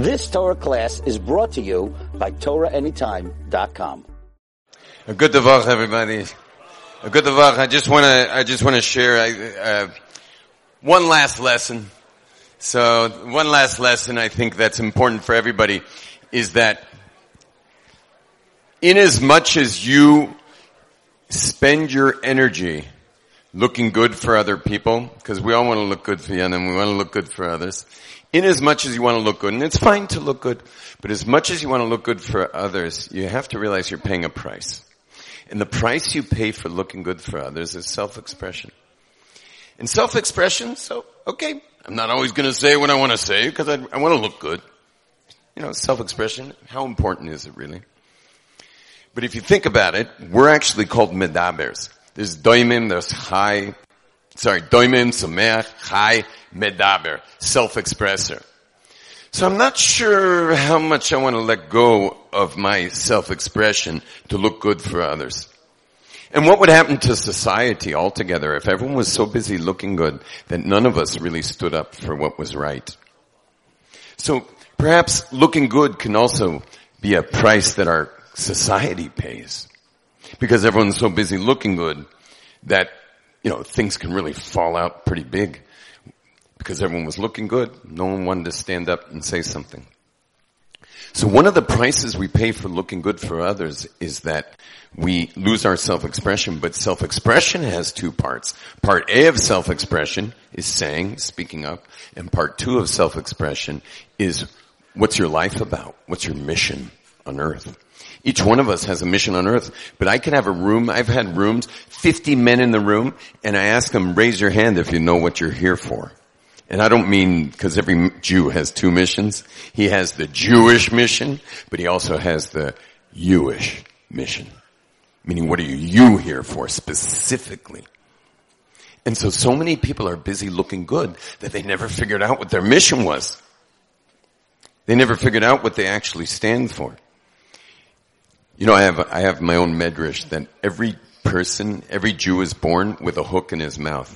This Torah class is brought to you by TorahAnytime.com. A good davach, everybody. A good davach. I just want to. I just want to share I, uh, one last lesson. So, one last lesson I think that's important for everybody is that in as much as you spend your energy looking good for other people, because we all want to look good for you and we want to look good for others, in as much as you want to look good, and it's fine to look good, but as much as you want to look good for others, you have to realize you're paying a price. And the price you pay for looking good for others is self-expression. And self-expression, so, okay, I'm not always to say what I want to say because I, I want to look good. You know, self-expression, how important is it really? But if you think about it, we're actually called medabers. There's doimim, there's chai, sorry, doimim, tzomeach, chai, medaber, self-expressor. So I'm not sure how much I want to let go of my self-expression to look good for others. And what would happen to society altogether if everyone was so busy looking good that none of us really stood up for what was right? So perhaps looking good can also be a price that our society pays. Because everyone's so busy looking good that, you know, things can really fall out pretty big. Because everyone was looking good, no one wanted to stand up and say something. So one of the prices we pay for looking good for others is that we lose our self-expression, but self-expression has two parts. Part A of self-expression is saying, speaking up, and part two of self-expression is what's your life about? What's your mission on earth? Each one of us has a mission on earth, but I can have a room, I've had rooms, 50 men in the room, and I ask them, raise your hand if you know what you're here for. And I don't mean because every Jew has two missions. He has the Jewish mission, but he also has the Jewish mission. Meaning what are you here for specifically? And so, so many people are busy looking good that they never figured out what their mission was. They never figured out what they actually stand for. You know, I have, I have my own medrash that every person, every Jew is born with a hook in his mouth.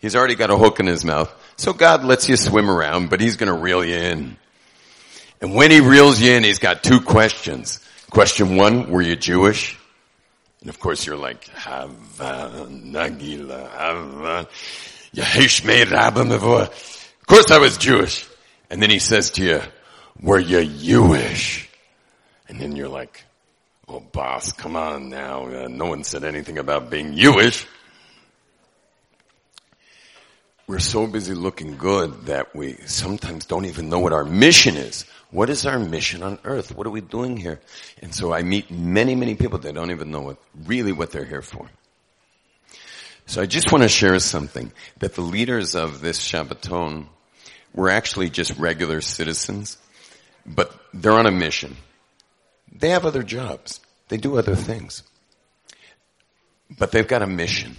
He's already got a hook in his mouth. So God lets you swim around, but he's gonna reel you in. And when he reels you in, he's got two questions. Question one, were you Jewish? And of course you're like, Hava, Nagila, Hava, Yehei Shmei Rabba Of course I was Jewish. And then he says to you, were you Jewish? And then you're like, oh boss, come on now. Uh, no one said anything about being Jewish we're so busy looking good that we sometimes don't even know what our mission is. What is our mission on earth? What are we doing here? And so I meet many, many people that don't even know what, really what they're here for. So I just want to share something that the leaders of this Shabbaton were actually just regular citizens, but they're on a mission. They have other jobs. They do other things. But they've got a mission.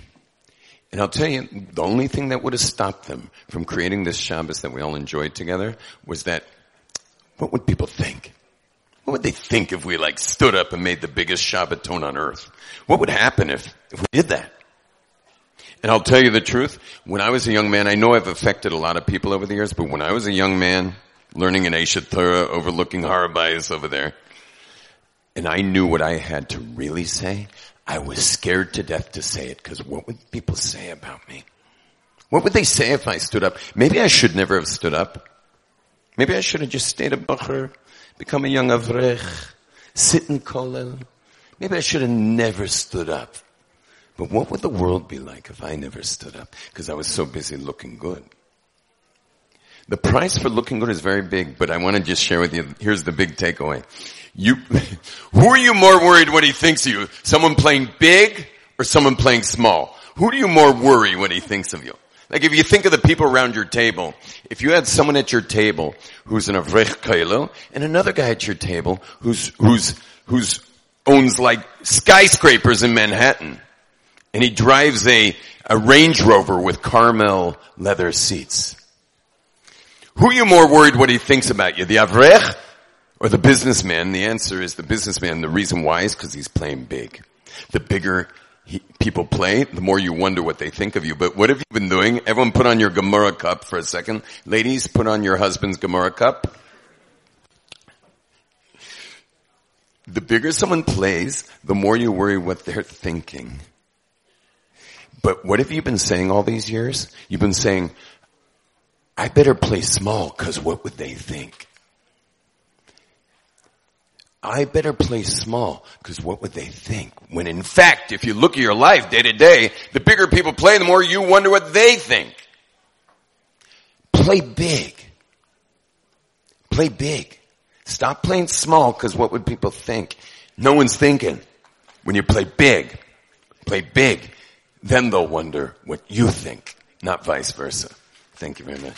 And I'll tell you, the only thing that would have stopped them from creating this Shabbos that we all enjoyed together was that, what would people think? What would they think if we like stood up and made the biggest Shabbaton on earth? What would happen if, if we did that? And I'll tell you the truth, when I was a young man, I know I've affected a lot of people over the years, but when I was a young man, learning in Aish HaTorah, overlooking Har HaBayis over there, and I knew what I had to really say, I was scared to death to say it because what would people say about me? What would they say if I stood up? Maybe I should never have stood up. Maybe I should have just stayed a bacher, become a young avrech, sit in kollel. Maybe I should have never stood up. But what would the world be like if I never stood up? Because I was so busy looking good. The price for looking good is very big, but I want to just share with you, here's the big takeaway. You, who are you more worried what he thinks of you? Someone playing big or someone playing small? Who do you more worry when he thinks of you? Like if you think of the people around your table, if you had someone at your table who's an Avrech Kailo and another guy at your table who's, who's, who's owns like skyscrapers in Manhattan and he drives a, a Range Rover with Carmel leather seats. Who are you more worried what he thinks about you? The Avrech or the businessman, the answer is the businessman. The reason why is because he's playing big. The bigger he, people play, the more you wonder what they think of you. But what have you been doing? Everyone put on your Gemara cup for a second. Ladies, put on your husband's Gemara cup. The bigger someone plays, the more you worry what they're thinking. But what have you been saying all these years? You've been saying, I better play small because what would they think? I better play small because what would they think? When in fact, if you look at your life day to day, the bigger people play, the more you wonder what they think. Play big. Play big. Stop playing small because what would people think? No one's thinking. When you play big, play big, then they'll wonder what you think, not vice versa. Thank you very much.